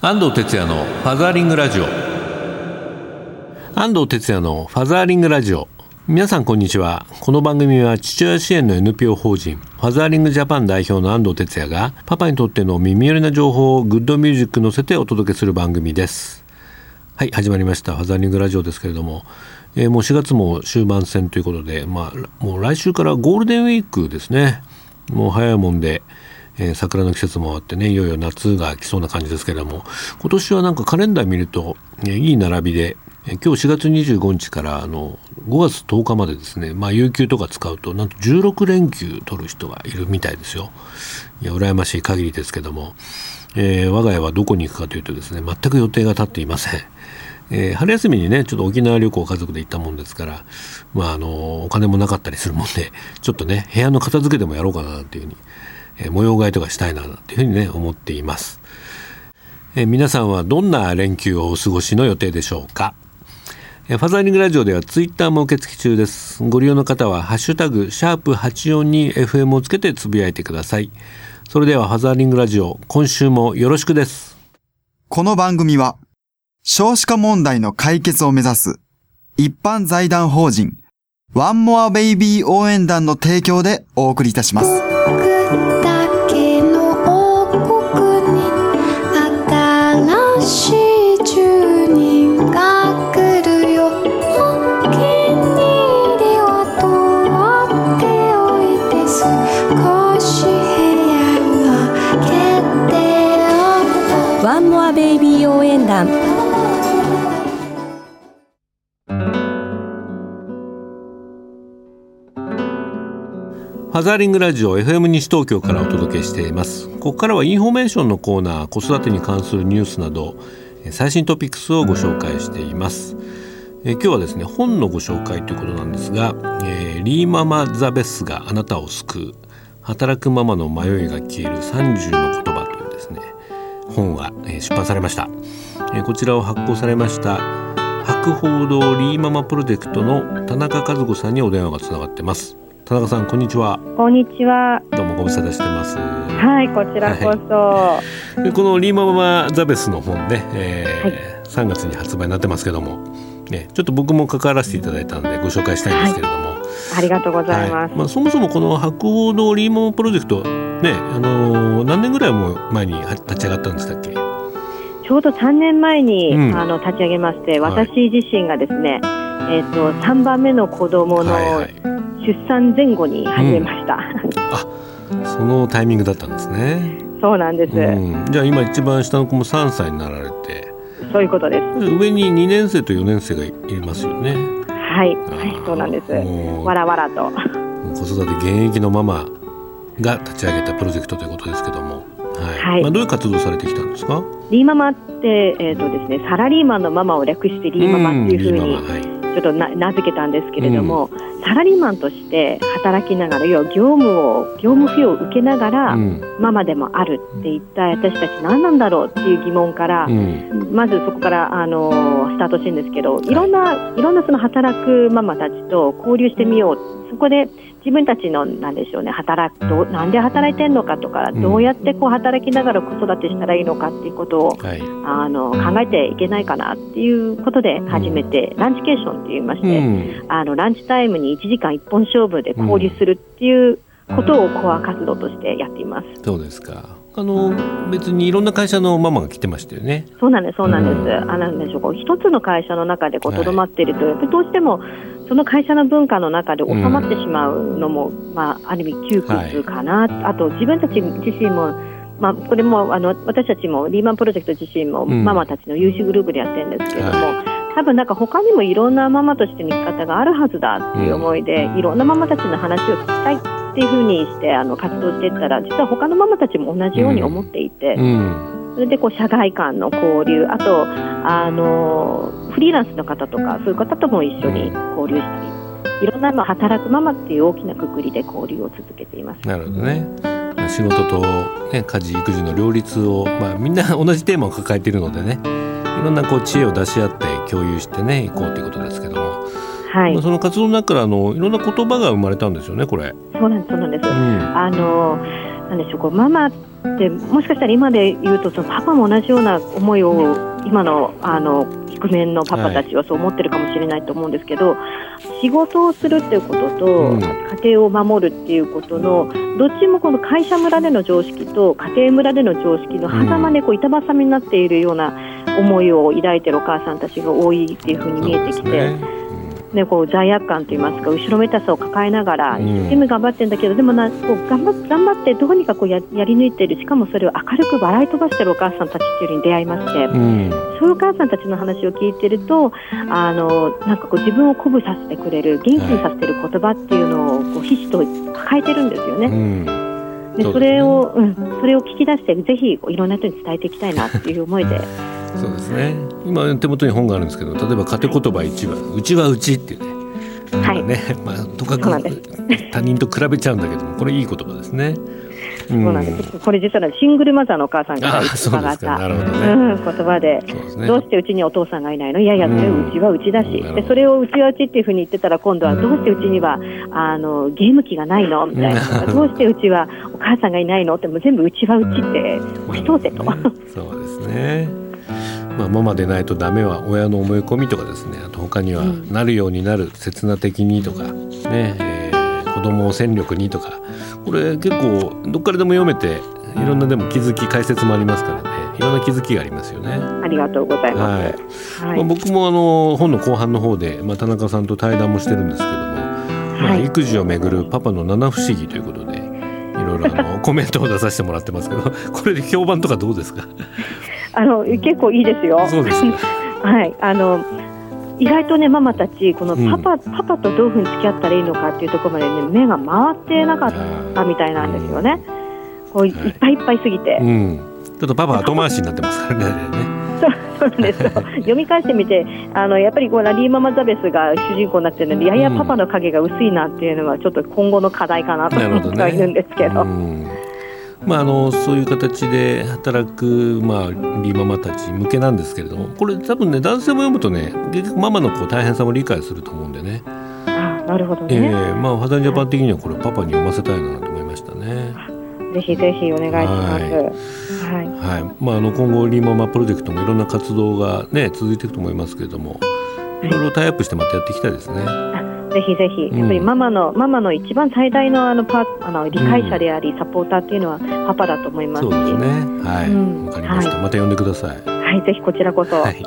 安藤哲也のファザーリングラジオ。安藤哲也のファザーリングラジオ。皆さんこんにちは。この番組は父親支援の NPO 法人ファザーリングジャパン代表の安藤哲也がパパにとっての耳寄りな情報をグッドミュージック乗せてお届けする番組です。はい始まりました。ファザーリングラジオですけれども、えー、もう4月も終盤戦ということでまあもう来週からゴールデンウィークですね。もう早いもんでえー、桜の季節もあってねいよいよ夏が来そうな感じですけれども今年はなんかカレンダー見ると、えー、いい並びで、えー、今日4月25日からあの5月10日までですね、まあ、有給とか使うとなんと16連休取る人がいるみたいですよ。いや羨ましい限りですけども、えー、我が家はどこに行くかというとですね全く予定が立っていません。えー、春休みにねちょっと沖縄旅行家族で行ったもんですから、まあ、あのお金もなかったりするもんでちょっとね部屋の片付けでもやろうかなっていうふうにえ模様替えとかしたいなというふうにね思っています、え皆さんはどんな連休をお過ごしの予定でしょうか？ファザーリングラジオではツイッターも受付中です。ご利用の方はハッシュタグシャープ 842FM をつけてつぶやいてください。それではファザーリングラジオ今週もよろしくです。この番組は少子化問題の解決を目指す一般財団法人ワンモアベイビー応援団の提供でお送りいたします。ti. ファザーリングラジオ FM 西東京からお届けしています。ここからはインフォメーションのコーナー子育てに関するニュースなど最新トピックスをご紹介しています。え今日はですね本のご紹介ということなんですが、えー、リーママザベスがあなたを救う働くママの迷いが消える30の言葉というですね本が、え出版されました、えこちらを発行されました博報堂リーママプロジェクトの田中和子さんにお電話がつながってます。田中さんこんにちは。こんにちは。どうもご無沙汰してます。はいこちらこそ、はい、このリーママザベスの本ね、えーはい、3月に発売になってますけどもねちょっと僕も関わらせていただいたのでご紹介したいんですけれども、はい、ありがとうございます、まあそもそもこの博報堂リーママプロジェクトねあのー、何年ぐらいも前に立ち上がったんでしたっけ？ちょうど3年前に、うん、あの立ち上げまして私自身がですね、えーと、と3番目の子供の、はいはい。出産前後に始めました、うん、あそのタイミングだったんですね。そうなんです、うん、じゃあ今一番下の子も3歳になられて。そういうことです。上に2年生と4年生がいますよね。はい。はいそうなんです。わらわらと。子育て現役のママが立ち上げたプロジェクトということですけどもはい、はい、まあ、どういう活動されてきたんですか？リーママって、えーとですね、サラリーマンのママを略してリーママっていうふうに、はい。ちょっと名付けたんですけれども、うん、サラリーマンとして働きながら要は業務を業務費を受けながら、うん、ママでもあるっていった私たち何なんだろうっていう疑問から、うん、まずそこからあのスタートしてるんですけどいろんな、はい、いろんなその働くママたちと交流してみよう。そこで自分たちのなんでしょうね働くとなんで働いてるのかとか、どうやってこう働きながら子育てしたらいいのかっていうことを、はい、あの考えていけないかなっていうことで始めて、ランチケーションって言いまして、うん、あのランチタイムに1時間1本勝負で交流するっていうことをコア活動としてやっています。そうですか。あの別にいろんな会社のママが来てましたよね。そうなんです、そうなんです。うん、あなんでしょう、こう一つの会社の中でこうとどまっていると、はい、どうしてもその会社の文化の中で収まってしまうのも、うん、まあある意味窮屈かな。はい、あと自分たち自身もまあ、これもあの私たちもリーマンプロジェクト自身もママたちの有志グループでやってるんですけれども、はい、多分なんか他にもいろんなママとしての生き方があるはずだっていう思いで、うん、いろんなママたちの話を聞きたいっていうふうにしてあの活動していったら実は他のママたちも同じように思っていて、うん、それでこう社外間の交流あとあのフリーランスの方とかそういう方とも一緒に交流したりいろんなまあ働くママっていう大きなくくりで交流を続けています。なるほどね仕事と、ね、家事育児の両立を、まあ、みんな同じテーマを抱えているのでねいろんなこう知恵を出し合って共有してねいこうということですけどもはい、その活動の中からあのいろんな言葉が生まれたんですよねこれ。そうなんですそうなんです。うん、あのなんでしょうこうママってもしかしたら今で言うとそのパパも同じような思いを今のあのイクメンのパパたちはそう思ってるかもしれないと思うんですけど、はい、仕事をするっていうことと、うん、家庭を守るっていうことのどっちもこの会社村での常識と家庭村での常識の狭間でこう板挟みになっているような思いを抱いているお母さんたちが多いっていうふうに見えてきて。ね、こう罪悪感といいますか後ろめたさを抱えながら一生懸命頑張ってるんだけど、でもなこう頑張頑張ってどうにかこうややり抜いてる。しかもそれを明るく笑い飛ばしてるお母さんたちっていうのに出会いまして、うん、そういうお母さんたちの話を聞いてるとあのなんかこう自分を鼓舞させてくれる元気にさせてる言葉っていうのをこうひしと抱えてるんですよね。うん。でそれを、うん、それを聞き出してぜひいろんな人に伝えていきたいなっていう思いでそうですね。今手元に本があるんですけど例えば家庭言葉一番うちはうちっていうね。はい、ね、まあ、とかく他人と比べちゃうんだけどもこれいい言葉ですね。そうなんです。これ実はシングルマザーのお母さんが伺った、ね。うん、言葉で、ね、どうしてうちにお父さんがいないの？いやいや、それうちはうちだし、でそれをうちはうちっていうふうに言ってたら、今度はどうしてうちにはあのゲーム機がないの？みたいな、どうしてうちはお母さんがいないの？って、もう全部うちはうちって押し通せと。そうですね。まあ、ママでないとダメは親の思い込みとかですね。あと他にはなるようになる刹那的にとかね、えー、子供を戦力にとか。これ結構どっからでも読めていろんなでも気づき解説もありますからね。いろんな気づきがありますよね。ありがとうございます。はい、まあ、僕もあの本の後半の方で、まあ、田中さんと対談もしてるんですけども、まあ、育児をめぐるパパの七不思議ということでいろいろあの コメントを出させてもらってますけどこれで評判とかどうですか？あの結構いいですよ。そうです はい。あの意外とねママたちこのパパ、うん、パパとどういうふうに付き合ったらいいのかっていうところまでね目が回ってなかったみたいなんですよね。こうい。っぱいいっぱいすぎて、うん、ちょっとパパ後回しになってますからね。そうそうなんです。よ 読み返してみてあのやっぱりこうラリーママザベスが主人公になってるので、ややパパの影が薄いなっていうのはちょっと今後の課題かなと思ってはいるんですけど。まあ、あのそういう形で働く、まあ、リーママたち向けなんですけれどもこれ多分ね男性も読むとね結局ママのこう大変さも理解すると思うんでね。あなるほどね、えーまあ、ファザージャパン的にはこれパパに読ませたいなと思いましたね。ぜひぜひお願いします。はい。はい。まああの今後リーママプロジェクトもいろんな活動がね続いていくと思いますけれども、いろいろタイアップしてまたやっていきたいですね。ぜひぜひ、やっぱりママの、ママの一番最大のあのパあの理解者であり、サポーターっていうのはパパだと思いますそうですね。はい。わ、うん、かりました、はい、また呼んでください。はい、ぜひこちらこそ。はい。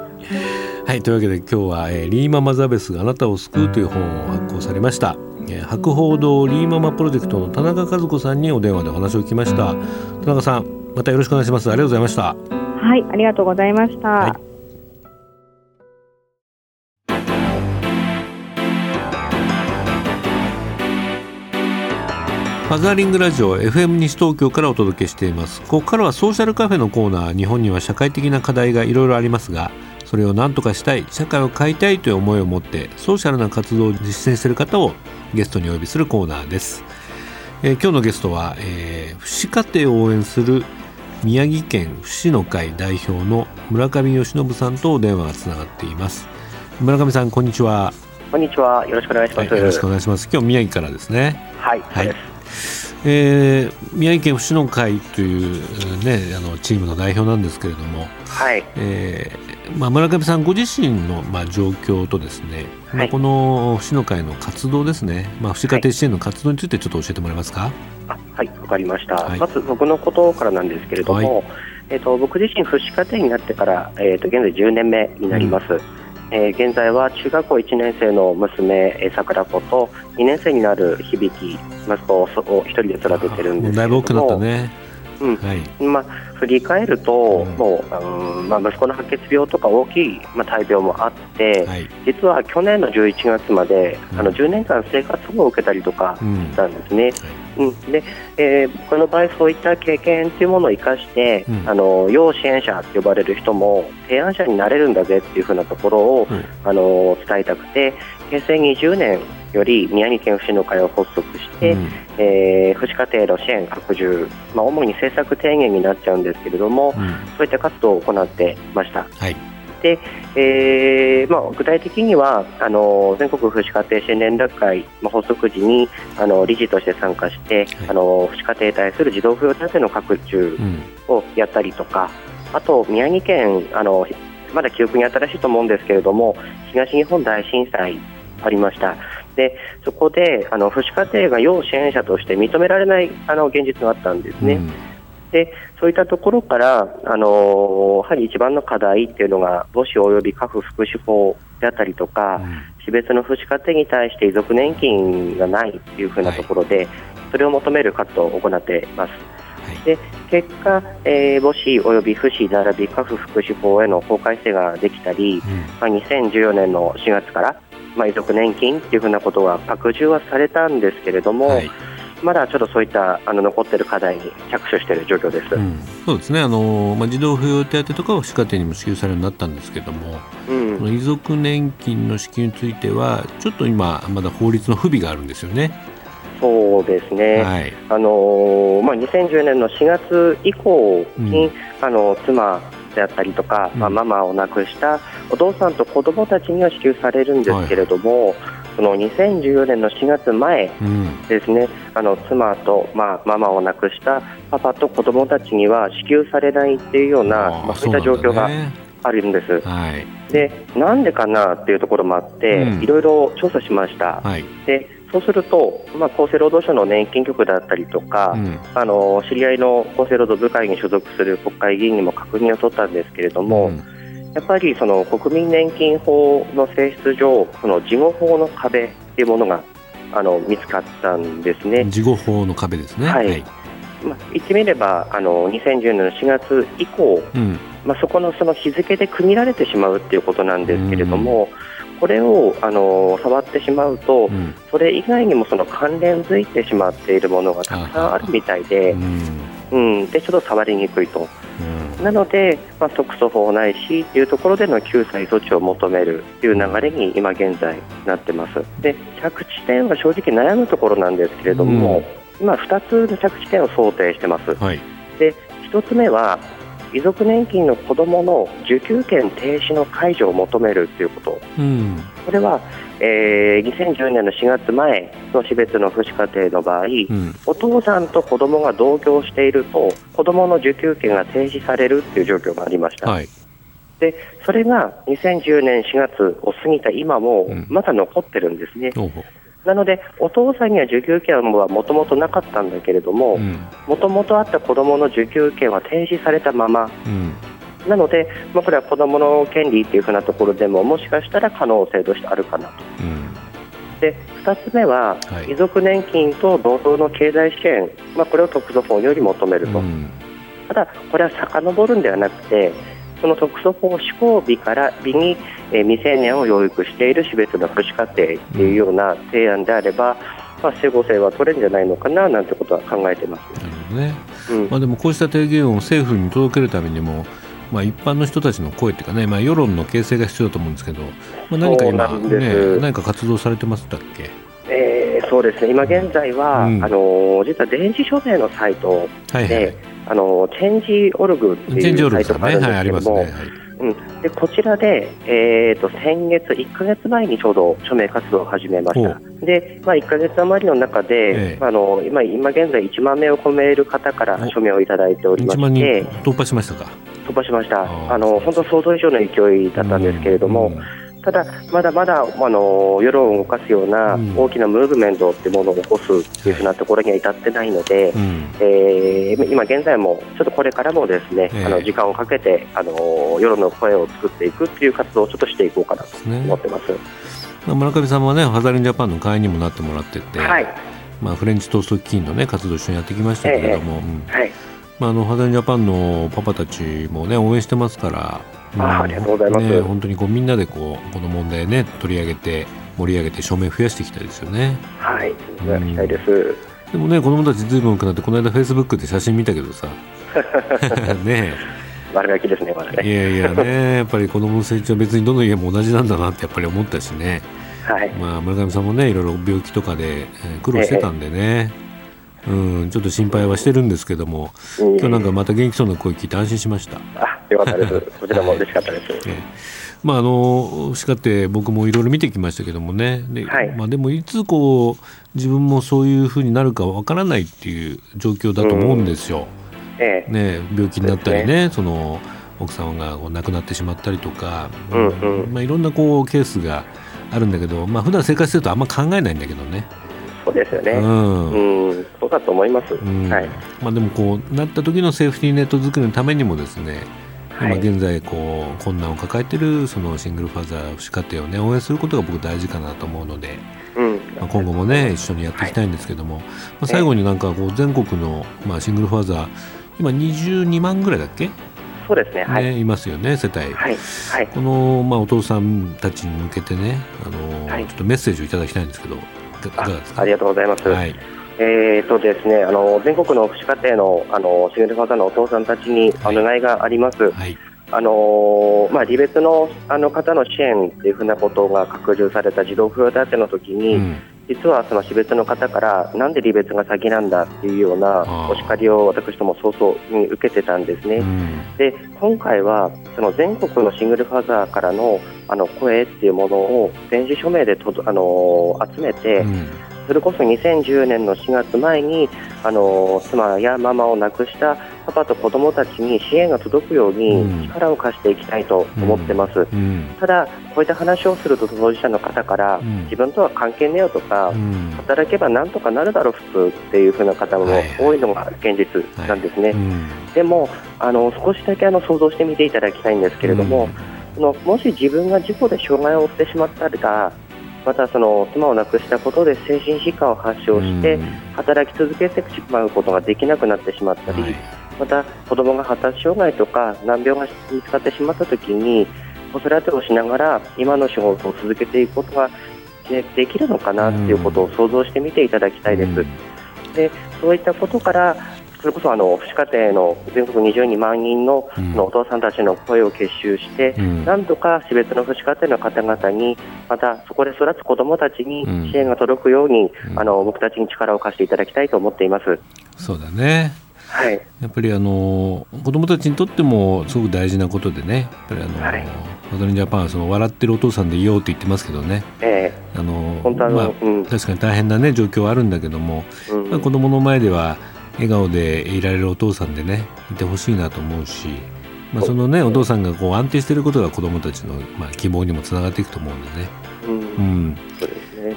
はい、というわけで今日は、えー、リーママザベスがあなたを救うという本を発行されました。えー、博報堂リーママプロジェクトの田中和子さんにお電話でお話を聞きました。田中さん、またよろしくお願いします。ありがとうございました。はい、ありがとうございました。はいファザーリングラジオ FM 西東京からお届けしています。ここからはソーシャルカフェのコーナー。日本には社会的な課題がいろいろありますがそれを何とかしたい社会を変えたいという思いを持ってソーシャルな活動を実践している方をゲストにお呼びするコーナーです、えー、今日のゲストは、えー、福祉家庭を応援する宮城県福祉の会代表の村上義信さんとお電話がつながっています。村上さんこんにちは。こんにちは。よろしくお願いします、はい、よろしくお願いします。今日宮城からですね。はい、はいえー、宮城県福祉の会という、ね、あのチームの代表なんですけれども、はい。えーまあ、村上さんご自身の、まあ、状況とですね、はい、まあ、この福祉の会の活動ですね、まあ、福祉家庭支援の活動についてちょっと教えてもらえますか？あはいわかりました、はい、まず僕のことからなんですけれども、はい、えーと、僕自身、福祉家庭になってから、えーと、現在10年目になります。うんえー、現在は中学校1年生の娘、えー、桜子と2年生になる響息子を一人で育ててるんですけども。だいぶ多くなったね、うん。はい。まあ、振り返ると、うん、もう、うんまあ、息子の白血病とか大きい、まあ、大病もあって、はい、実は去年の11月まで、うん、あの10年間生活保護を受けたりとかしたんですね。うん、で、えー、僕の場合そういった経験というものを生かして、うん、あの要支援者と呼ばれる人も提案者になれるんだぜっていうふうなところを、うん、あの伝えたくて平成20年より宮城県福祉の会を発足して、うん、えー、家庭の支援拡充、まあ、主に政策提言になっちゃうんですけれども、うん、そういった活動を行ってました。はいで、えーまあ、具体的にはあの全国福祉家庭支援連絡会、まあ、発足時にあの理事として参加して、はい、あの福祉家庭に対する児童扶養手当の拡充をやったりとか、うん、あと宮城県あのまだ記憶に新しいと思うんですけれども東日本大震災ありました。でそこであの福祉家庭が要支援者として認められないあの現実があったんですね。うんでそういったところから、あのやはり一番の課題っていうのが母子及び家父福祉法であったりとか、うん、私別の福祉家庭に対して遺族年金がないっていうふうなところで、はい、それを求める活動を行っています。はい、で結果、えー、母子及び父子並び家父福祉法への法改正ができたり、うん、まあ、2014年の4月から、まあ、遺族年金っていうふうなことが拡充はされたんですけれども、はいまだちょっとそういったあの残っている課題に着手している状況です、うん、そうですね。あの、まあ、児童扶養手当とかは歯科家庭にも支給されるようになったんですけども、うん、遺族年金の支給についてはちょっと今まだ法律の不備があるんですよね。そうですね、はい、あのまあ、2010年の4月以降に、うん、あの妻であったりとか、まあ、ママを亡くしたお父さんと子供たちには支給されるんですけれども、はいその2014年の4月前ですね、うん、あの妻と、まあ、ママを亡くしたパパと子供たちには支給されないっていうようなまあ、そういった状況があるんです。はい、でなんでかなっていうところもあって、いろいろ調査しました。はい、でそうすると、まあ、厚生労働省の年金局だったりとか、うん、あの知り合いの厚生労働部会に所属する国会議員にも確認を取ったんですけれども、うんやっぱりその国民年金法の性質上、その事後法の壁っていうものがあの見つかったんですね。事後法の壁ですね。はい。はい、まあ、言ってみれば、あの2010年の4月以降、うん、まあ、そこのその日付で区切られてしまうっていうことなんですけれども、うん、これをあの触ってしまうと、うん、それ以外にもその関連づいてしまっているものがたくさんあるみたいで、うん、でちょっと触りにくいと。なので、まあ、特措法ないしというところでの救済措置を求めるという流れに今現在なってます。で着地点は正直悩むところなんですけれども、うん、今2つの着地点を想定してます、はい、で1つ目は遺族年金の子どもの受給権停止の解除を求めるということ、うん、これは、えー、2010年の4月前の死別の父子家庭の場合、うん、お父さんと子どもが同居していると子どもの受給権が停止されるという状況がありました。はい。でそれが2010年4月を過ぎた今もまだ残ってるんですね。う。んなので、お父さんには受給権はもともとなかったんだけれども、もともとあった子どもの受給権は停止されたまま、うん、なので、まあ、これは子どもの権利というふうなところでも、もしかしたら可能性としてあるかなと。うん、で2つ目は、はい、遺族年金と同等の経済支援、まあ、これを特措法より求めると、うん、ただ、これは遡るんではなくて、その特措法施行日から日に、えー、未成年を養育している私別の福祉家庭というような提案であれば、まあ、整合性は取れるんじゃないのかななんてことは考えてます。なるほどね、うん、まあ、でもこうした提言を政府に届けるためにもまあ、一般の人たちの声というかね、まあ、世論の形成が必要だと思うんですけど、まあ、何か今、ね、何か活動されてましたっけ？えー、そうですね、今現在は、うん、あの実は電子署名のサイトで、はいはい、あのチェンジオルグっていうサイトがあるんですけども、うん、でこちらで、えーと、先月、1か月前にちょうど署名活動を始めました、でまあ、1か月余りの中で、えー、あの今今現在1万名を超える方から署名をいただいておりまして。突破しましたか？突破しました。あの本当想像以上の勢いだったんですけれども、うんうんただ、まだまだあの世論を動かすような大きなムーブメントっていうものを起こすというふうなところには至ってないので、うん、えー、今現在もちょっとこれからもですね、えー、あの時間をかけてあの世論の声を作っていくっていう活動をちょっとしていこうかなと思ってます。すね、村上さんはね、ハザリンジャパンの会員にもなってもらってて、はい、まあ、フレンチトースト基金の、ね、活動を一緒にやってきましたけれども、えーうん、はいまあ、あのハザリンジャパンのパパたちも、ね、応援してますから、あありがとうございます、ね、本当にこうみんなでこうこの問題ね取り上げて盛り上げて証明増やしていきたいですよね。はい。増やしたいです、うん、でもね子供たちずいぶん多くなってこの間フェイスブックで写真見たけどさ。ね。悪ガキですねまだね。いやいやねやっぱり子供の成長別にどの家も同じなんだなってやっぱり思ったしね。はい。まあ、村上さんもねいろいろ病気とかで苦労してたんでね、ええうん、ちょっと心配はしてるんですけども、今日なんかまた元気そうな声聞いて安心しました。あよかったです。こちらも嬉しかったです。えまああのしかって僕もいろいろ見てきましたけどもね。で、はい、まあでもいつこう自分もそういうふうになるかわからないっていう状況だと思うんですよ。うん、ええ、ね病気になったりね、ねその奥様が亡くなってしまったりとか、うんうん、まあいろんなこうケースがあるんだけど、まあ普段生活してるとあんま考えないんだけどね。そうですよね。うん、うんそうだと思います。うん、はい。まあでもこうなった時のセーフティーネット作りのためにもですね。今現在こう困難を抱えているそのシングルファーザー父子家庭をね応援することが僕大事かなと思うので、うん。まあ、今後もね一緒にやっていきたいんですけども、はい、まあ、最後になんかこう全国のまあシングルファーザー今22万ぐらいだっけ？そうですね、はい、いますよね、世帯、はいはい、この、まあ、お父さんたちに向けてね、あの、はい、ちょっとメッセージをいただきたいんですけど、あありがとうございます。はいえーとですね、あの全国の福祉家庭のあのシングルファーザーのお父さんたちにお願いがあります。はい、あのまあ、離別のあの方の支援というふうなことが拡充された児童扶養手当の時に、うん、実はその死別の方からなんで離別が先なんだっていうようなお叱りを私ども早々に受けてたんですね。うん、で今回はその全国のシングルファーザーからのあの声っていうものを電子署名でとあの集めて、うん。それこそ2010年の4月前にあの妻やママを亡くしたパパと子どもたちに支援が届くように力を貸していきたいと思ってます、ただ、こういった話をすると当事者の方から、うん、自分とは関係ねえよとか、働けばなんとかなるだろう、普通っていう風な方も多いのが現実なんですね、でもあの少しだけあの想像してみていただきたいんですけれども、そのもし自分が事故で障害を負ってしまったらまたその妻を亡くしたことで精神疾患を発症して働き続けてしまうことができなくなってしまったり、はい、また子供が発達障害とか難病が見つかってしまったときに子育てをしながら今の仕事を続けていくことができるのかなということを想像してみていただきたいです。でそういったことからそれこそあの福祉家庭の全国22万人の,、のお父さんたちの声を結集して、うん、なんとか死別の福祉家庭の方々にまたそこで育つ子どもたちに支援が届くように、うん、あの僕たちに力を貸していただきたいと思っています。そうだねはい、やっぱりあの子どもたちにとってもすごく大事なことでね、やっぱりあの、はい、マドリンジャパンはその笑ってるお父さんでいようって言ってますけどね、えー、あのまあ、うん、確かに大変な、ね、状況はあるんだけども、うん、子どもの前では笑顔でいられるお父さんでねいてほしいなと思うし、まあ、そのねお父さんがこう安定していることが子どもたちの、まあ、希望にもつながっていくと思うんでね。うん、うん、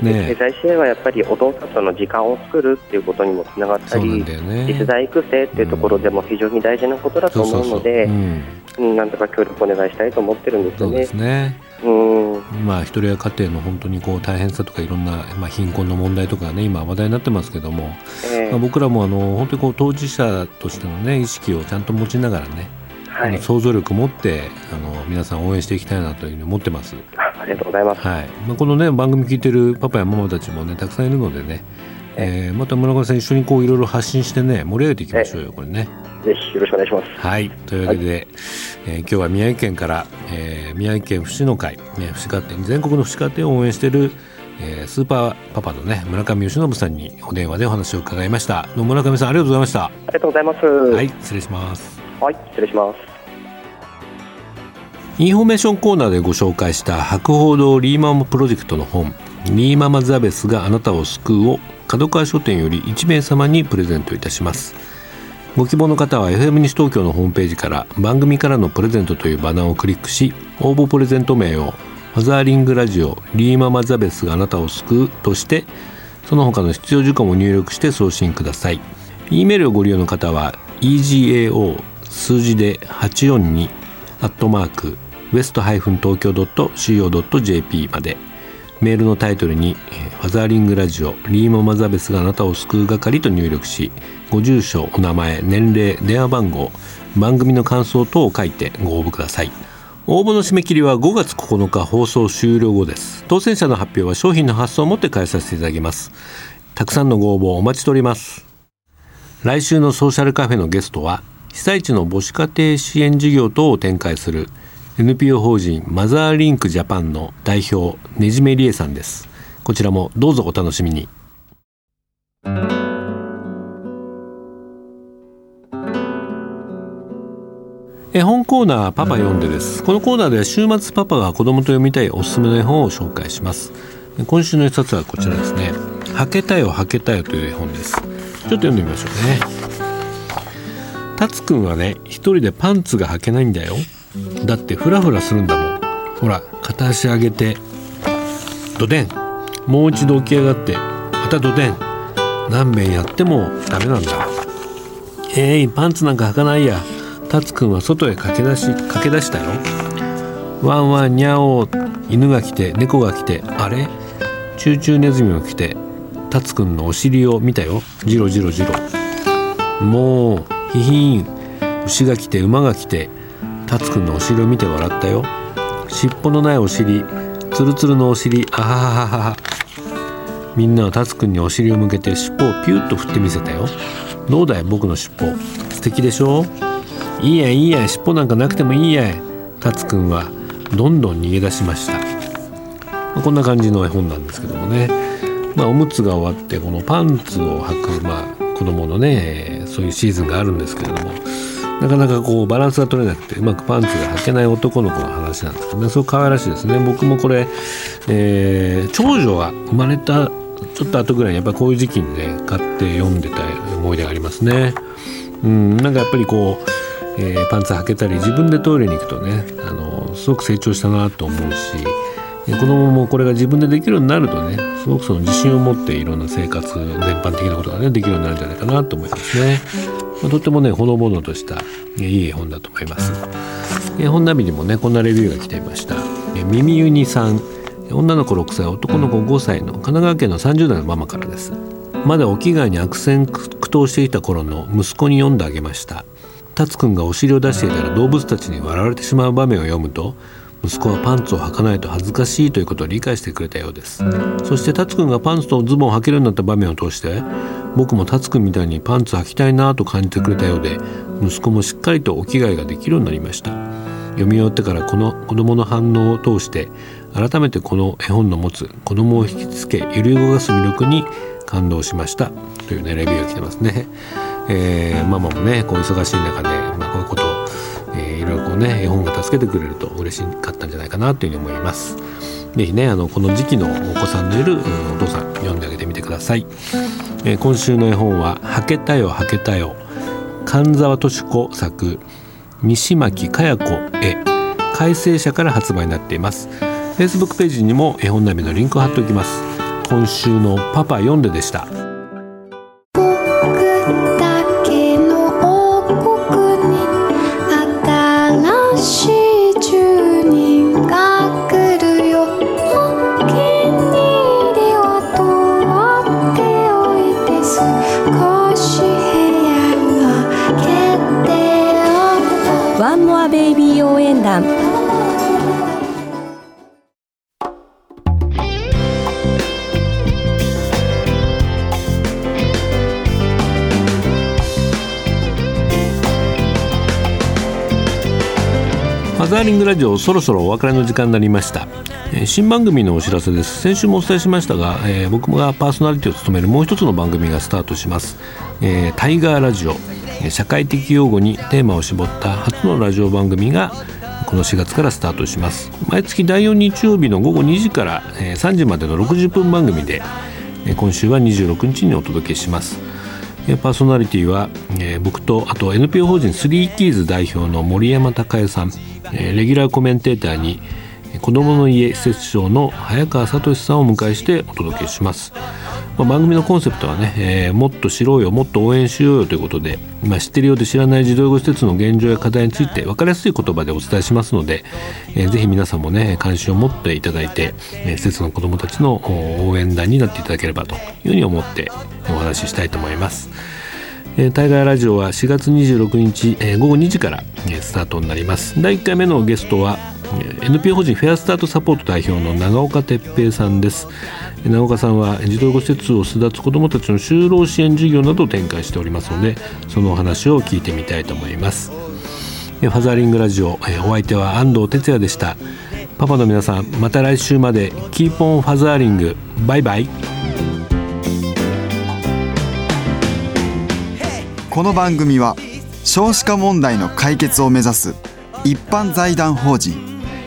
ねね経済支援はやっぱりお父さんとの時間を作るっていうことにもつながったり、ね、次世代育成っていうところでも非常に大事なことだと思うので、なんとか協力お願いしたいと思ってるんですよね。そうですね。まあ、一人や家庭の本当にこう大変さとかいろんな、まあ、貧困の問題とかね今話題になってますけども、えー、まあ、僕らもあの本当にこう当事者としての、ね、意識をちゃんと持ちながらね、はい、想像力を持ってあの皆さん応援していきたいなというふうに思ってます。ありがとうございます、はい。まあ、この、ね、番組聞いてるパパやママたちも、ね、たくさんいるのでね、えー、また村上さん一緒にこういろいろ発信してね盛り上げていきましょうよ、これね。ぜひよろしくお願いします。はい。というわけで、はい、えー、今日は宮城県から、えー、宮城県福祉の会、ね、福祉家庭全国の福祉家庭を応援している、えー、スーパーパパのね村上由伸さんにお電話でお話を伺いました。の村上さんありがとうございました。ありがとうございます。はい失礼します。はい失礼しますインフォメーションコーナーでご紹介した博報堂リーママプロジェクトの本リーママザベスがあなたを救うを角川書店より1名様にプレゼントいたします。ご希望の方は FM 西東京のホームページから番組からのプレゼントというバナーをクリックし応募プレゼント名をファザーリングラジオリーママザベスがあなたを救うとしてその他の必要事項も入力して送信ください。E メールをご利用の方は egao 数字で842アットマークウエストハイフン東京 .co.jp まで。メールのタイトルに「ファザーリングラジオリーママザベスがあなたを救う係」と入力しご住所お名前年齢電話番号番組の感想等を書いてご応募ください。応募の締め切りは5月9日放送終了後です。当選者の発表は商品の発送をもって返させていただきます。たくさんのご応募お待ちしております。来週のソーシャルカフェのゲストは被災地の母子家庭支援事業等を展開する NPO 法人マザーリンクジャパンの代表ねじめりえさんです。こちらもどうぞお楽しみに。絵本コーナーパパ読んでです。このコーナーでは週末パパが子供と読みたいおすすめの絵本を紹介します。今週の一冊はこちらですね。はけたよはけたよという絵本です。ちょっと読んでみましょうね。タツくんはね一人でパンツが履けないんだよ。だってフラフラするんだもん。ほら片足上げてドデン。もう一度起き上がってまたドデン。何遍やってもダメなんだ。えいパンツなんか履かないや。タツくんは外へ駆け出し駆け出したよ。ワンワンニャオ犬が来て猫が来てあれ？チューチューネズミが来てタツくんのお尻を見たよ。ジロジロジロ。もうヒヒン。牛が来て馬が来てタツくんのお尻を見て笑ったよ。尻尾のないお尻。ツルツルのお尻。あははははみんなはタツくんにお尻を向けて尻尾をピュッと振ってみせたよ。どうだい僕の尻尾。素敵でしょ？いいやいいや尻尾なんかなくてもいいやタツくんはどんどん逃げ出しました。こんな感じの絵本なんですけどもね。まあ、おむつが終わってこのパンツを履く、まあ、子供のねそういうシーズンがあるんですけれども。なかなかこうバランスが取れなくてうまくパンツが履けない男の子の話なんですけどね。すごく可愛らしいですね。僕もこれ、えー、長女が生まれたちょっと後ぐらいにやっぱこういう時期にね買って読んでた思い出がありますね。うんなんかやっぱりこうえー、パンツ履けたり自分でトイレに行くとねあのすごく成長したなと思うし子供もこれが自分でできるようになるとねすごくその自信を持っていろんな生活全般的なことがねできるようになるんじゃないかなと思いますね、まあ、とってもねほのぼのとしたいい絵本だと思います。絵本ナビにもねこんなレビューが来ていました。耳ユニさん。女の子6歳男の子5歳の神奈川県の30代のママからです。まだお着替えに悪戦苦闘していた頃の息子に読んであげました。タツくんがお尻を出していたら動物たちに笑われてしまう場面を読むと息子はパンツを履かないと恥ずかしいということを理解してくれたようです。そしてタツくんがパンツとズボンを履けるようになった場面を通して僕もタツくんみたいにパンツ履きたいなと感じてくれたようで息子もしっかりとお着替えができるようになりました。読み終わってからこの子供の反応を通して改めてこの絵本の持つ子供を引きつけ揺り動かす魅力に感動しました。というねレビューが来てますね、えー、ママもねこう忙しい中で、まあ、こういうことをえー、いろいろこうね絵本が助けてくれると嬉しかったんじゃないかなというふうに思います。是非ねあのこの時期のお子さんのいる、お父さん読んであげてみてください、えー、今週の絵本は「はけたよはけたよ」神沢敏子作西巻かや子絵改正者から発売になっています Facebook ページにも絵本並みのリンクを貼っておきます。今週のパパ読んででした。リングラジオそろそろお別れの時間になりました、えー、新番組のお知らせです。先週もお伝えしましたが、えー、僕がパーソナリティを務めるもう一つの番組がスタートします、えー、タイガーラジオ。社会的用語にテーマを絞った初のラジオ番組がこの4月からスタートします。毎月第4日曜日の午後2時から3時までの60分番組で今週は26日にお届けします。パーソナリティは僕とあと NPO 法人スリーキーズ代表の森山孝恵さん。レギュラーコメンテーターに子どもの家施設長の早川聡さんを迎えしてお届けします、まあ、番組のコンセプトはね、えー、もっと知ろうよもっと応援しようよということで、まあ、知ってるようで知らない児童養護施設の現状や課題について分かりやすい言葉でお伝えしますので、えー、ぜひ皆さんもね関心を持っていただいて、えー、施設の子どもたちの応援団になっていただければというふうに思ってお話ししたいと思います。えー、タイガーラジオは4月26日、えー、午後2時から、えー、スタートになります。第1回目のゲストは NPO 法人フェアスタートサポート代表の永岡鉄平さんです。永岡さんは児童養護施設を巣立つ子どもたちの就労支援事業などを展開しておりますのでそのお話を聞いてみたいと思います。ファザーリングラジオお相手は安藤哲也でした。パパの皆さんまた来週まで keep on fatheringバイバイ。この番組は少子化問題の解決を目指す一般財団法人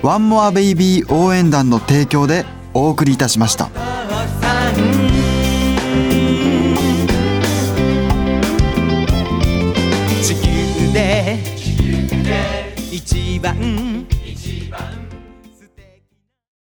ワンモアベイビー応援団の提供でお送りいたしました。地球で一番